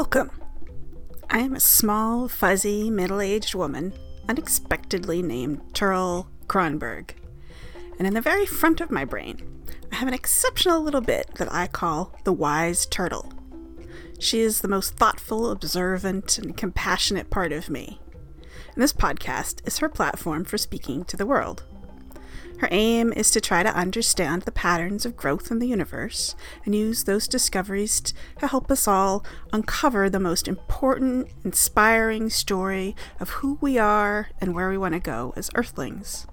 Welcome. I am a small, fuzzy, middle aged woman, unexpectedly named Turil Kronberg. And in the very front of my brain, I have an exceptional little bit that I call the wise turtle. She is the most thoughtful, observant, and compassionate part of me. And this podcast is her platform for speaking to the world. Her aim is to try to understand the patterns of growth in the universe and use those discoveries to help us all uncover the most important, inspiring story of who we are and where we want to go as Earthlings.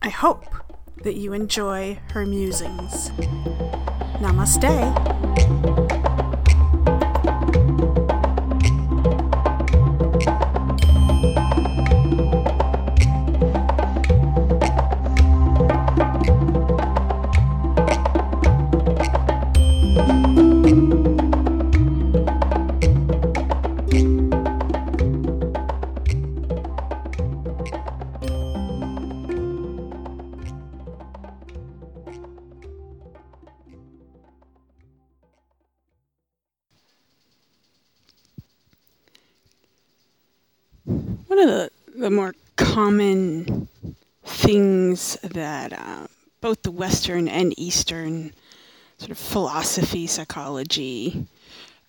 I hope that you enjoy her musings. Namaste. Common things that uh, both the Western and Eastern sort of philosophy, psychology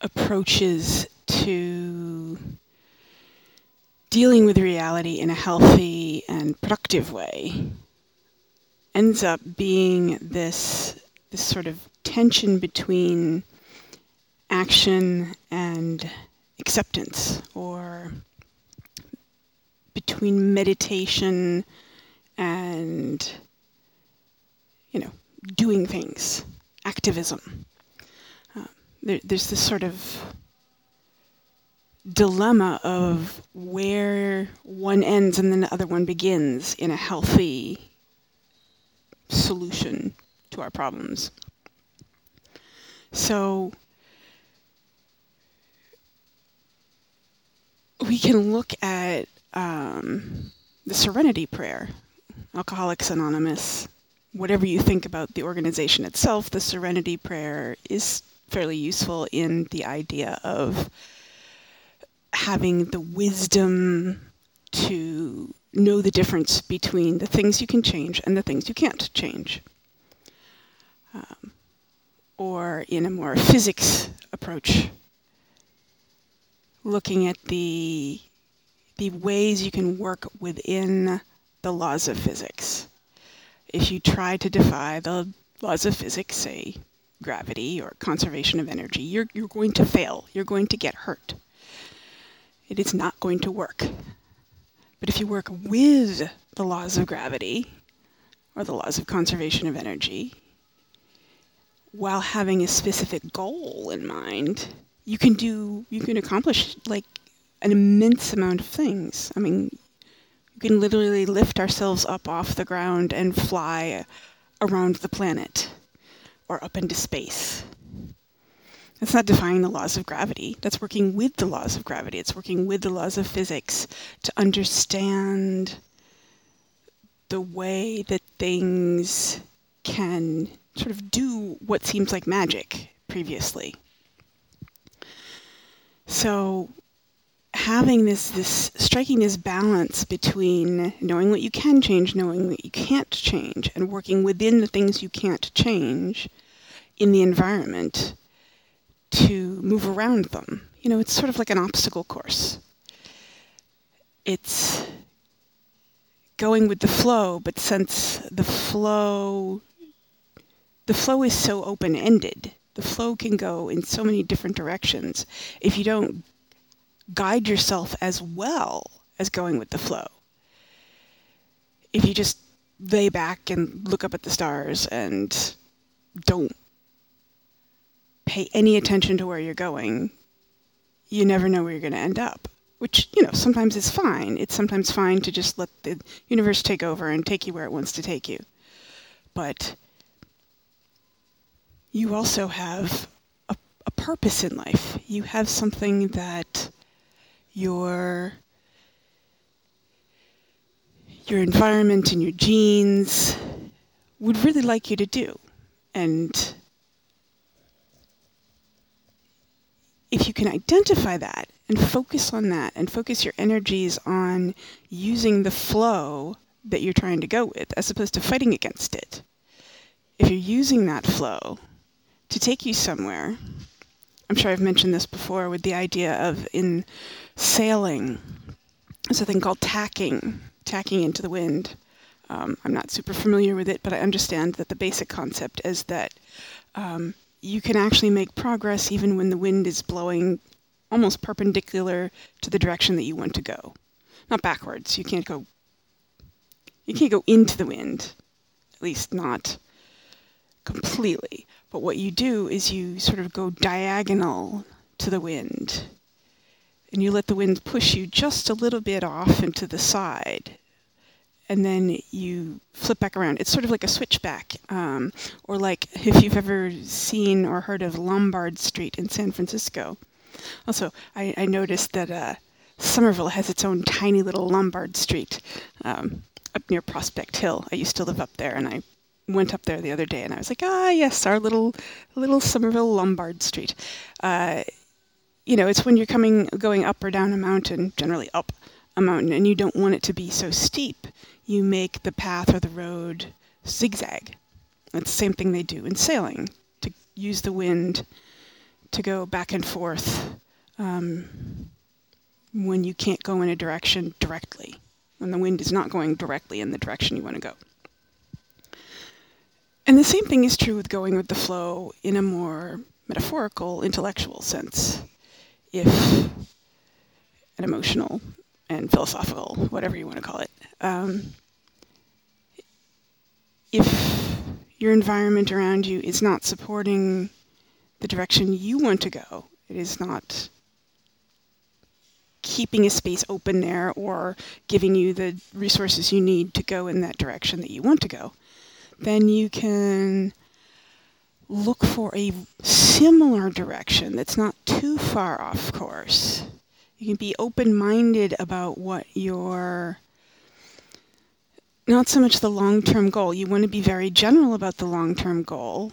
approaches to dealing with reality in a healthy and productive way ends up being this this sort of tension between action and acceptance or between meditation and you know doing things activism. Uh, there, there's this sort of dilemma of where one ends and then the other one begins in a healthy solution to our problems. So we can look at um, the Serenity Prayer, Alcoholics Anonymous. Whatever you think about the organization itself, the Serenity Prayer is fairly useful in the idea of having the wisdom to know the difference between the things you can change and the things you can't change. Um, or in a more physics approach, looking at the the ways you can work within the laws of physics. If you try to defy the laws of physics, say gravity or conservation of energy, you're, you're going to fail. You're going to get hurt. It is not going to work. But if you work with the laws of gravity or the laws of conservation of energy, while having a specific goal in mind, you can do, you can accomplish like an immense amount of things. I mean, you can literally lift ourselves up off the ground and fly around the planet or up into space. That's not defying the laws of gravity. That's working with the laws of gravity. It's working with the laws of physics to understand the way that things can sort of do what seems like magic previously. So having this this striking this balance between knowing what you can change, knowing what you can't change, and working within the things you can't change in the environment to move around them. You know, it's sort of like an obstacle course. It's going with the flow, but since the flow the flow is so open-ended, the flow can go in so many different directions. If you don't guide yourself as well as going with the flow. If you just lay back and look up at the stars and don't pay any attention to where you're going, you never know where you're going to end up. Which, you know, sometimes is fine. It's sometimes fine to just let the universe take over and take you where it wants to take you. But you also have a, a purpose in life. You have something that you're your environment and your genes would really like you to do. And if you can identify that and focus on that and focus your energies on using the flow that you're trying to go with as opposed to fighting against it, if you're using that flow to take you somewhere, I'm sure I've mentioned this before with the idea of in sailing, there's a thing called tacking, tacking into the wind. Um, I'm not super familiar with it, but I understand that the basic concept is that um, you can actually make progress even when the wind is blowing almost perpendicular to the direction that you want to go. Not backwards. You can't go you can't go into the wind. At least not completely. But what you do is you sort of go diagonal to the wind. And you let the wind push you just a little bit off into the side and then you flip back around. It's sort of like a switchback, um, or like if you've ever seen or heard of Lombard Street in San Francisco. Also, I, I noticed that uh, Somerville has its own tiny little Lombard Street um, up near Prospect Hill. I used to live up there, and I went up there the other day, and I was like, ah, yes, our little little Somerville Lombard Street. Uh, you know, it's when you're coming going up or down a mountain, generally up a mountain, and you don't want it to be so steep you make the path or the road zigzag. That's the same thing they do in sailing to use the wind to go back and forth um, when you can't go in a direction directly, when the wind is not going directly in the direction you want to go. And the same thing is true with going with the flow in a more metaphorical, intellectual sense. If an emotional and philosophical, whatever you want to call it. Um, if your environment around you is not supporting the direction you want to go, it is not keeping a space open there or giving you the resources you need to go in that direction that you want to go, then you can look for a similar direction that's not too far off course you can be open minded about what your not so much the long term goal. You want to be very general about the long term goal.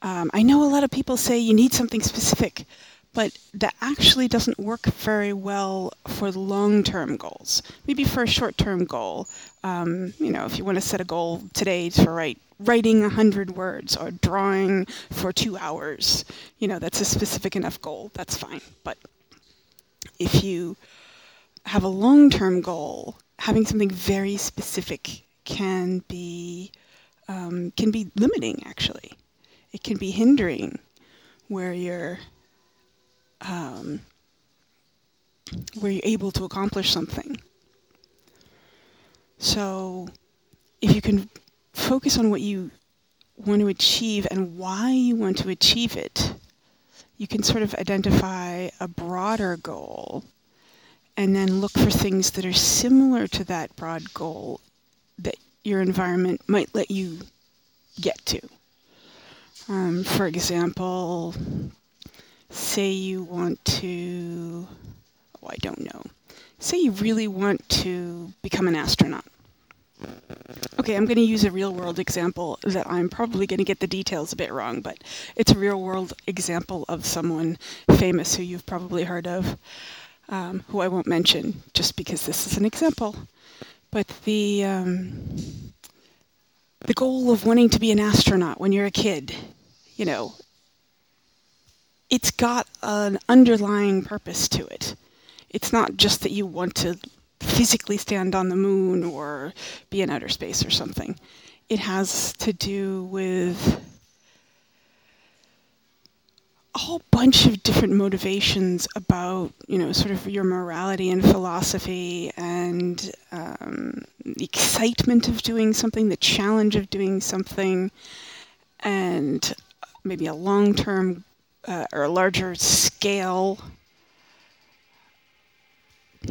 Um, I know a lot of people say you need something specific, but that actually doesn't work very well for long term goals. Maybe for a short term goal, um, you know, if you want to set a goal today to write writing 100 words or drawing for two hours, you know, that's a specific enough goal. That's fine. But if you have a long term goal, having something very specific can be um, can be limiting. Actually, it can be hindering where you're um, where you're able to accomplish something. So, if you can focus on what you want to achieve and why you want to achieve it, you can sort of identify a broader goal and then look for things that are similar to that broad goal that your environment might let you get to. Um, for example, say you want to, oh, I don't know, say you really want to become an astronaut. Okay, I'm going to use a real world example that I'm probably going to get the details a bit wrong, but it's a real world example of someone famous who you've probably heard of, um, who I won't mention just because this is an example. But the um, the goal of wanting to be an astronaut when you're a kid, you know, it's got an underlying purpose to it. It's not just that you want to physically stand on the moon or be in outer space or something. It has to do with a whole bunch of different motivations about, you know, sort of your morality and philosophy and um, the excitement of doing something, the challenge of doing something, and maybe a long term uh, or a larger scale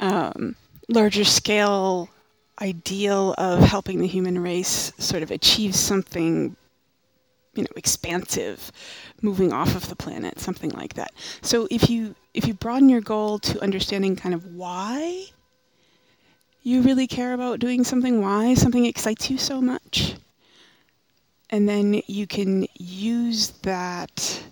um, larger scale ideal of helping the human race sort of achieve something you know expansive moving off of the planet something like that so if you if you broaden your goal to understanding kind of why you really care about doing something, why something excites you so much. And then you can use that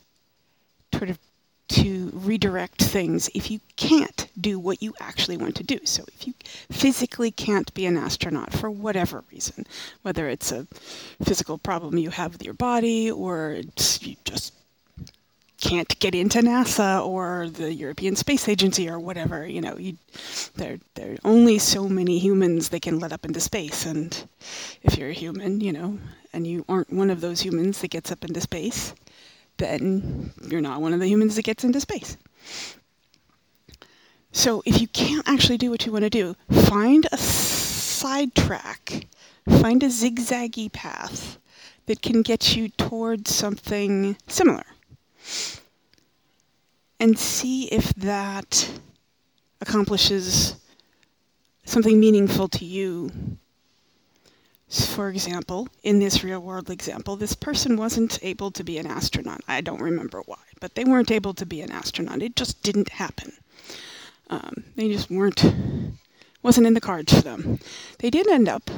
sort of to redirect things if you can't do what you actually want to do. So if you physically can't be an astronaut for whatever reason, whether it's a physical problem you have with your body or you just can't get into NASA or the European Space Agency or whatever, you know, you, there there are only so many humans they can let up into space and if you're a human, you know, and you aren't one of those humans that gets up into space, then you're not one of the humans that gets into space. So if you can't actually do what you want to do, find a sidetrack, find a zigzaggy path that can get you towards something similar. And see if that accomplishes something meaningful to you for example, in this real world example, this person wasn't able to be an astronaut. I don't remember why, but they weren't able to be an astronaut. It just didn't happen. Um, they just weren't, wasn't in the cards for them. They did end up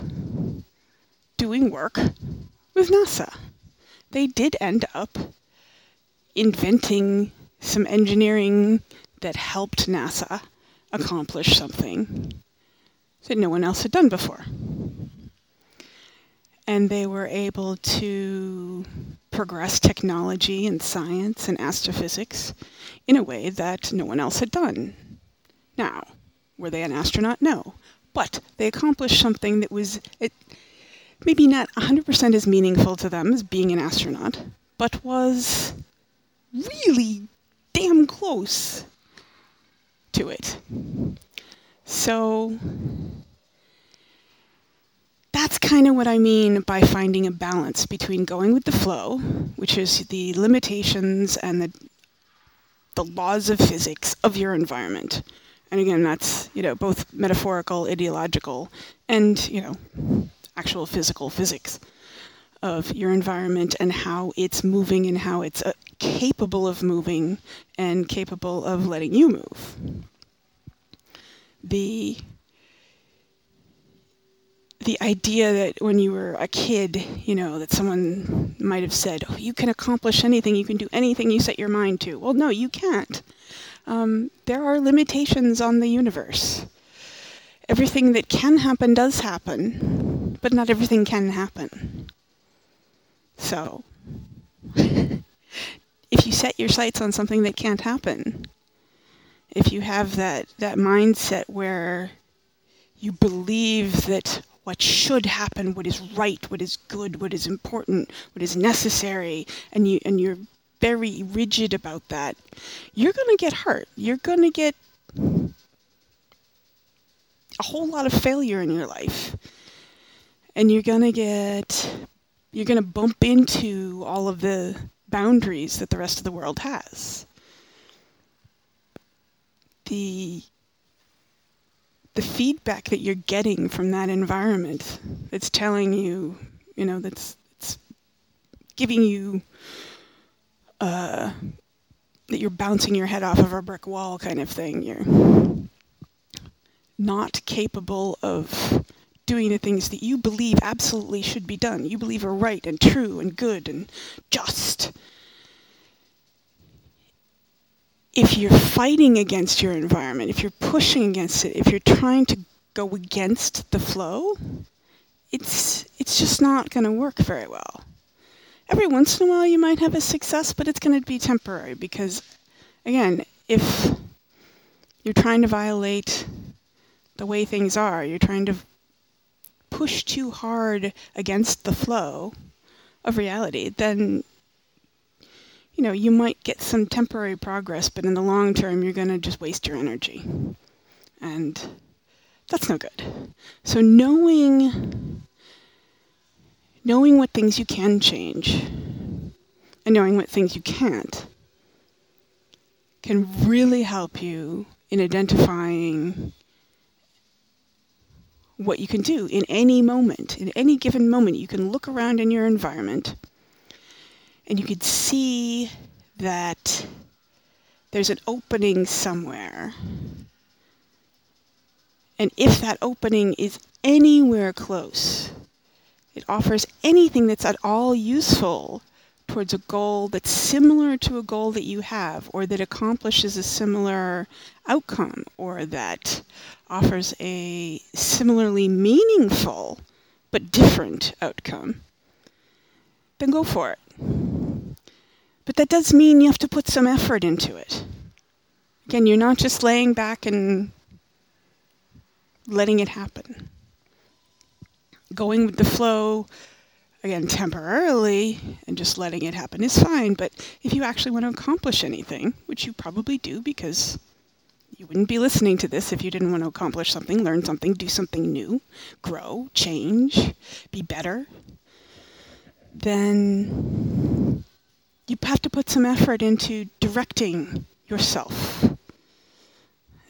doing work with NASA. They did end up inventing some engineering that helped NASA accomplish something that no one else had done before and they were able to progress technology and science and astrophysics in a way that no one else had done. Now, were they an astronaut? No. But they accomplished something that was it, maybe not 100% as meaningful to them as being an astronaut, but was really damn close to it. So that's kind of what I mean by finding a balance between going with the flow, which is the limitations and the the laws of physics of your environment. And again, that's, you know, both metaphorical, ideological, and, you know, actual physical physics of your environment and how it's moving and how it's uh, capable of moving and capable of letting you move. The the idea that when you were a kid, you know, that someone might have said, oh, you can accomplish anything, you can do anything you set your mind to. Well, no, you can't. Um, there are limitations on the universe. Everything that can happen does happen, but not everything can happen. So, set your sights on something that can't happen, if you have that, that mindset where you believe that what should happen, what is right, what is good, what is important, what is necessary, and you and you're very rigid about that, you're going to get hurt. You're going to get a whole lot of failure in your life. And you're going to get you're going to bump into all of the boundaries that the rest of the world has. The the feedback that you're getting from that environment that's telling you, you know, that's it's giving you uh, that you're bouncing your head off of a brick wall kind of thing. You're not capable of doing the things that you believe absolutely should be done. You believe are right and true and good and just if you're fighting against your environment, if you're pushing against it, if you're trying to go against the flow, it's it's just not going to work very well. Every once in a while you might have a success, but it's going to be temporary because again, if you're trying to violate the way things are, you're trying to push too hard against the flow of reality, then you know, you might get some temporary progress, but in the long term, you're going to just waste your energy. And that's no good. So knowing knowing what things you can change and knowing what things you can't can really help you in identifying what you can do in any moment. In any given moment, you can look around in your environment and you could see that there's an opening somewhere And if that opening is anywhere close, it offers anything that's at all useful towards a goal that's similar to a goal that you have, or that accomplishes a similar outcome, or that offers a similarly meaningful but different outcome, then go for it. But that does mean you have to put some effort into it. Again, you're not just laying back and letting it happen. Going with the flow, again, temporarily, and just letting it happen is fine. But if you actually want to accomplish anything, which you probably do because you wouldn't be listening to this if you didn't want to accomplish something, learn something, do something new, grow, change, be better, then you have to put some effort into directing yourself.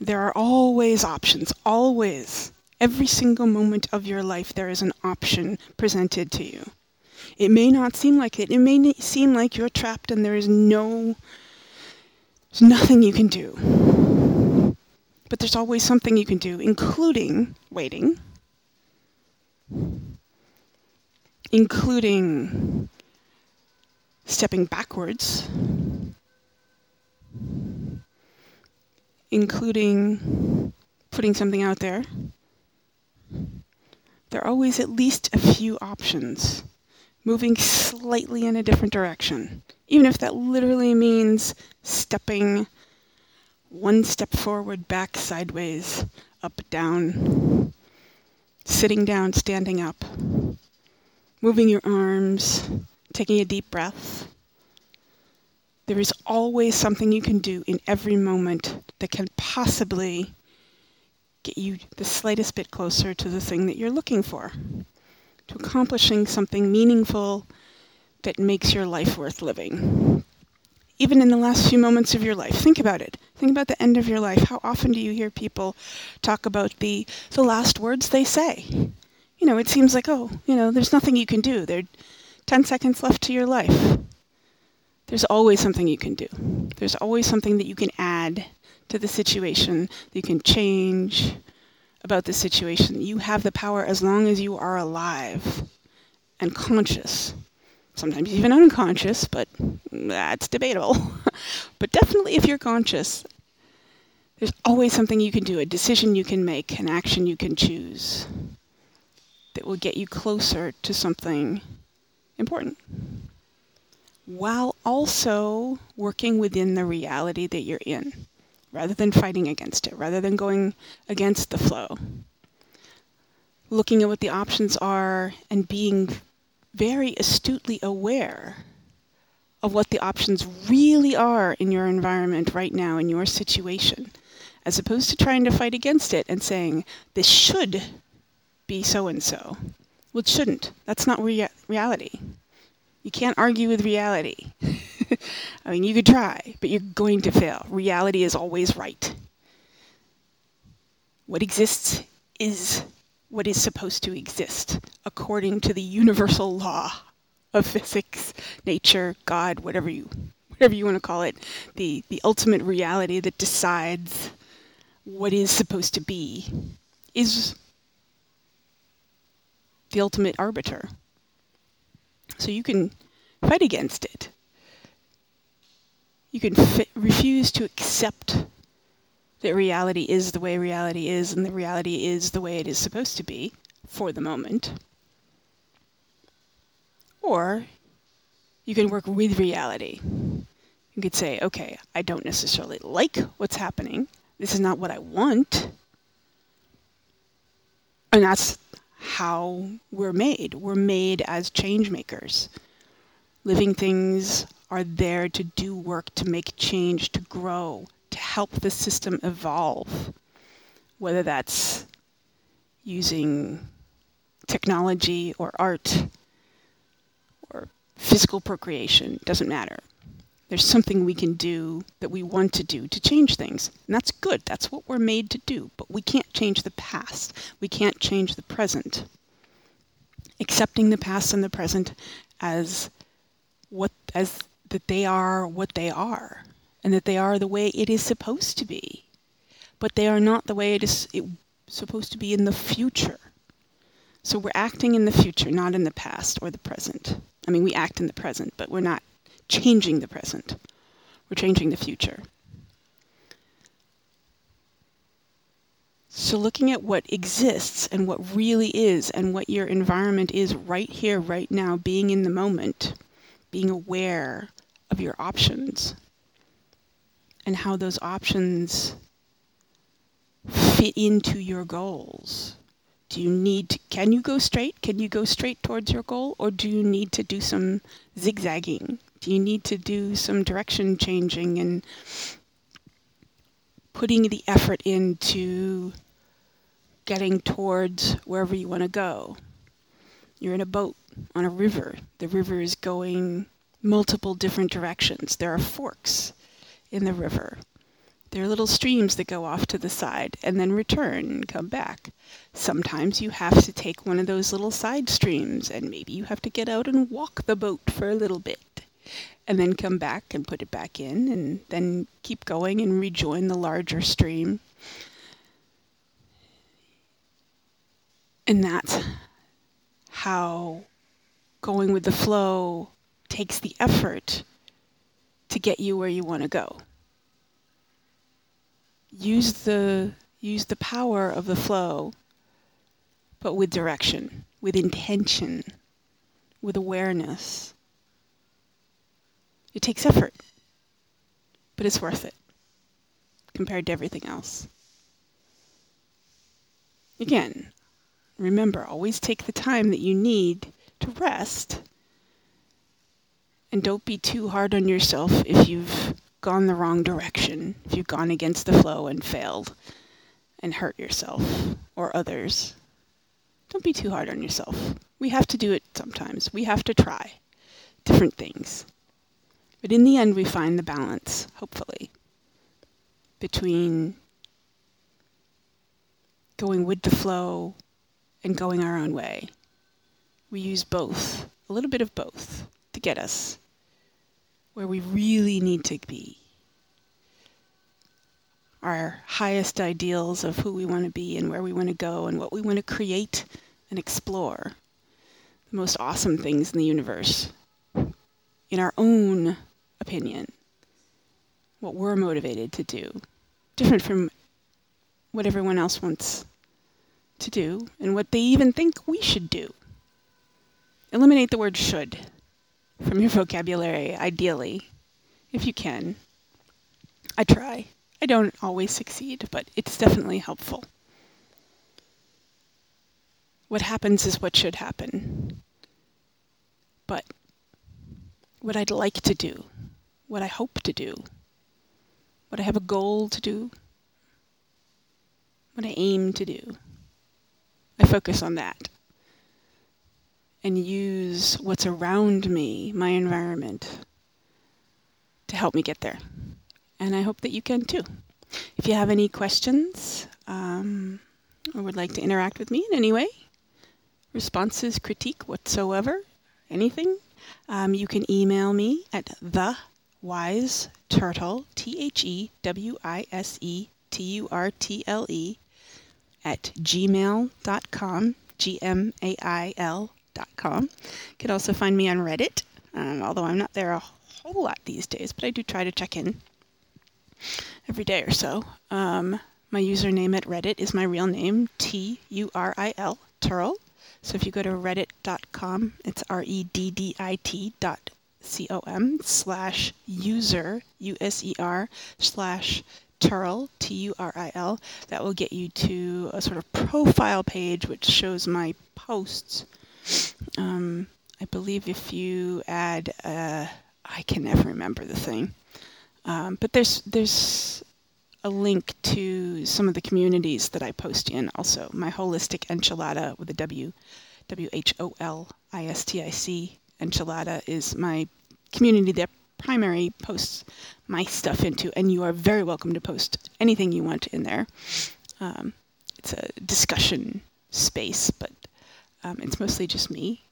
There are always options, always. Every single moment of your life, there is an option presented to you. It may not seem like it. It may seem like you're trapped and there is no, there's nothing you can do. But there's always something you can do, including waiting, including stepping backwards, including putting something out there. There are always at least a few options, moving slightly in a different direction, even if that literally means stepping one step forward, back, sideways, up, down, sitting down, standing up, moving your arms, taking a deep breath. There is always something you can do in every moment that can possibly get you the slightest bit closer to the thing that you're looking for, to accomplishing something meaningful that makes your life worth living. Even in the last few moments of your life, think about it. Think about the end of your life. How often do you hear people talk about the, the last words they say? You know, it seems like, oh, you know, there's nothing you can do. There are 10 seconds left to your life. There's always something you can do. There's always something that you can add to the situation, that you can change about the situation. You have the power as long as you are alive and conscious. Sometimes even unconscious, but that's debatable. but definitely if you're conscious, there's always something you can do, a decision you can make, an action you can choose that will get you closer to something important while also working within the reality that you're in, rather than fighting against it, rather than going against the flow. Looking at what the options are and being very astutely aware of what the options really are in your environment right now, in your situation, as opposed to trying to fight against it and saying, this should be so and so. Well, it shouldn't. That's not rea- reality. You can't argue with reality. I mean, you could try, but you're going to fail. Reality is always right. What exists is what is supposed to exist according to the universal law of physics, nature, God, whatever you whatever you want to call it, the the ultimate reality that decides what is supposed to be is the ultimate arbiter. So you can fight against it. You can refuse to accept that reality is the way reality is and the reality is the way it is supposed to be for the moment. Or you can work with reality. You could say, okay, I don't necessarily like what's happening. This is not what I want. And that's how we're made. We're made as change makers. Living things are there to do work, to make change, to grow, help the system evolve. Whether that's using technology or art or physical procreation, doesn't matter. There's something we can do that we want to do to change things. And that's good. That's what we're made to do. But we can't change the past. We can't change the present. Accepting the past and the present as what as that they are what they are and that they are the way it is supposed to be. But they are not the way it is it supposed to be in the future. So we're acting in the future, not in the past or the present. I mean, we act in the present, but we're not changing the present. We're changing the future. So, looking at what exists and what really is and what your environment is right here, right now, being in the moment, being aware of your options and how those options fit into your goals. Do you need to, can you go straight? Can you go straight towards your goal or do you need to do some zigzagging? Do you need to do some direction changing and putting the effort into getting towards wherever you want to go. You're in a boat on a river. The river is going multiple different directions. There are forks in the river. There are little streams that go off to the side and then return and come back. Sometimes you have to take one of those little side streams and maybe you have to get out and walk the boat for a little bit and then come back and put it back in and then keep going and rejoin the larger stream. And that's how going with the flow takes the effort to get you where you want to go. Use the use the power of the flow but with direction, with intention, with awareness. It takes effort, but it's worth it compared to everything else. Again, Remember, always take the time that you need to rest. And don't be too hard on yourself if you've gone the wrong direction, if you've gone against the flow and failed and hurt yourself or others. Don't be too hard on yourself. We have to do it sometimes. We have to try different things. But in the end, we find the balance, hopefully, between going with the flow and going our own way. We use both, a little bit of both, to get us where we really need to be. Our highest ideals of who we want to be and where we want to go and what we want to create and explore. The most awesome things in the universe, in our own opinion, what we're motivated to do, different from what everyone else wants to do and what they even think we should do. Eliminate the word should from your vocabulary, ideally, if you can. I try. I don't always succeed, but it's definitely helpful. What happens is what should happen. But what I'd like to do, what I hope to do, what I have a goal to do, what I aim to do. I focus on that and use what's around me, my environment, to help me get there. And I hope that you can too. If you have any questions um, or would like to interact with me in any way, responses, critique, whatsoever, anything, um, you can email me at the wise turtle, T H E W I S E T U R T L E, at gmail.com, You can also find me on Reddit, um, although I'm not there a whole lot these days, but I do try to check in every day or so. Um, my username at Reddit is my real name, T-U-R-I-L, Turil. So if you go to reddit.com, it's R-E-D-D-I-T dot C-O-M slash user, U-S-E-R, slash Turil, T U R I L. That will get you to a sort of profile page which shows my posts. Um, I believe if you add, uh, I can never remember the thing, um, but there's there's a link to some of the communities that I post in. Also, my wholistic enchilada with a W, W H O L I S T I C enchilada is my community that primary posts my stuff into, and you are very welcome to post anything you want in there. Um, it's a discussion space, but um, it's mostly just me,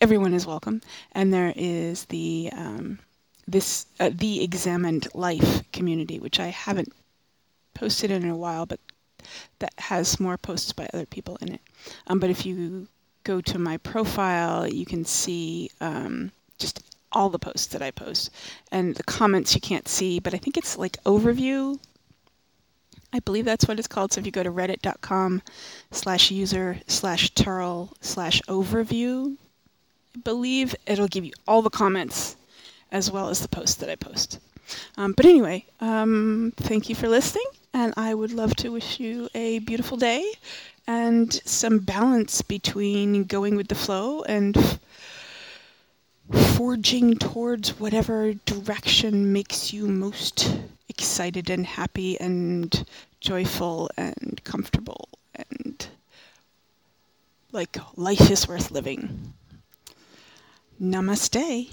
everyone is welcome. And there is the um, this uh, the examined life community, which I haven't posted in a while, but that has more posts by other people in it. Um, but if you go to my profile, you can see um, just all the posts that I post. And the comments you can't see, but I think it's like overview. I believe that's what it's called. So if you go to reddit.com slash user slash turil slash overview, believe it'll give you all the comments as well as the posts that I post. Um, but anyway, um, thank you for listening, and I would love to wish you a beautiful day and some balance between going with the flow and forging towards whatever direction makes you most excited and happy and joyful and comfortable and like life is worth living. Namaste.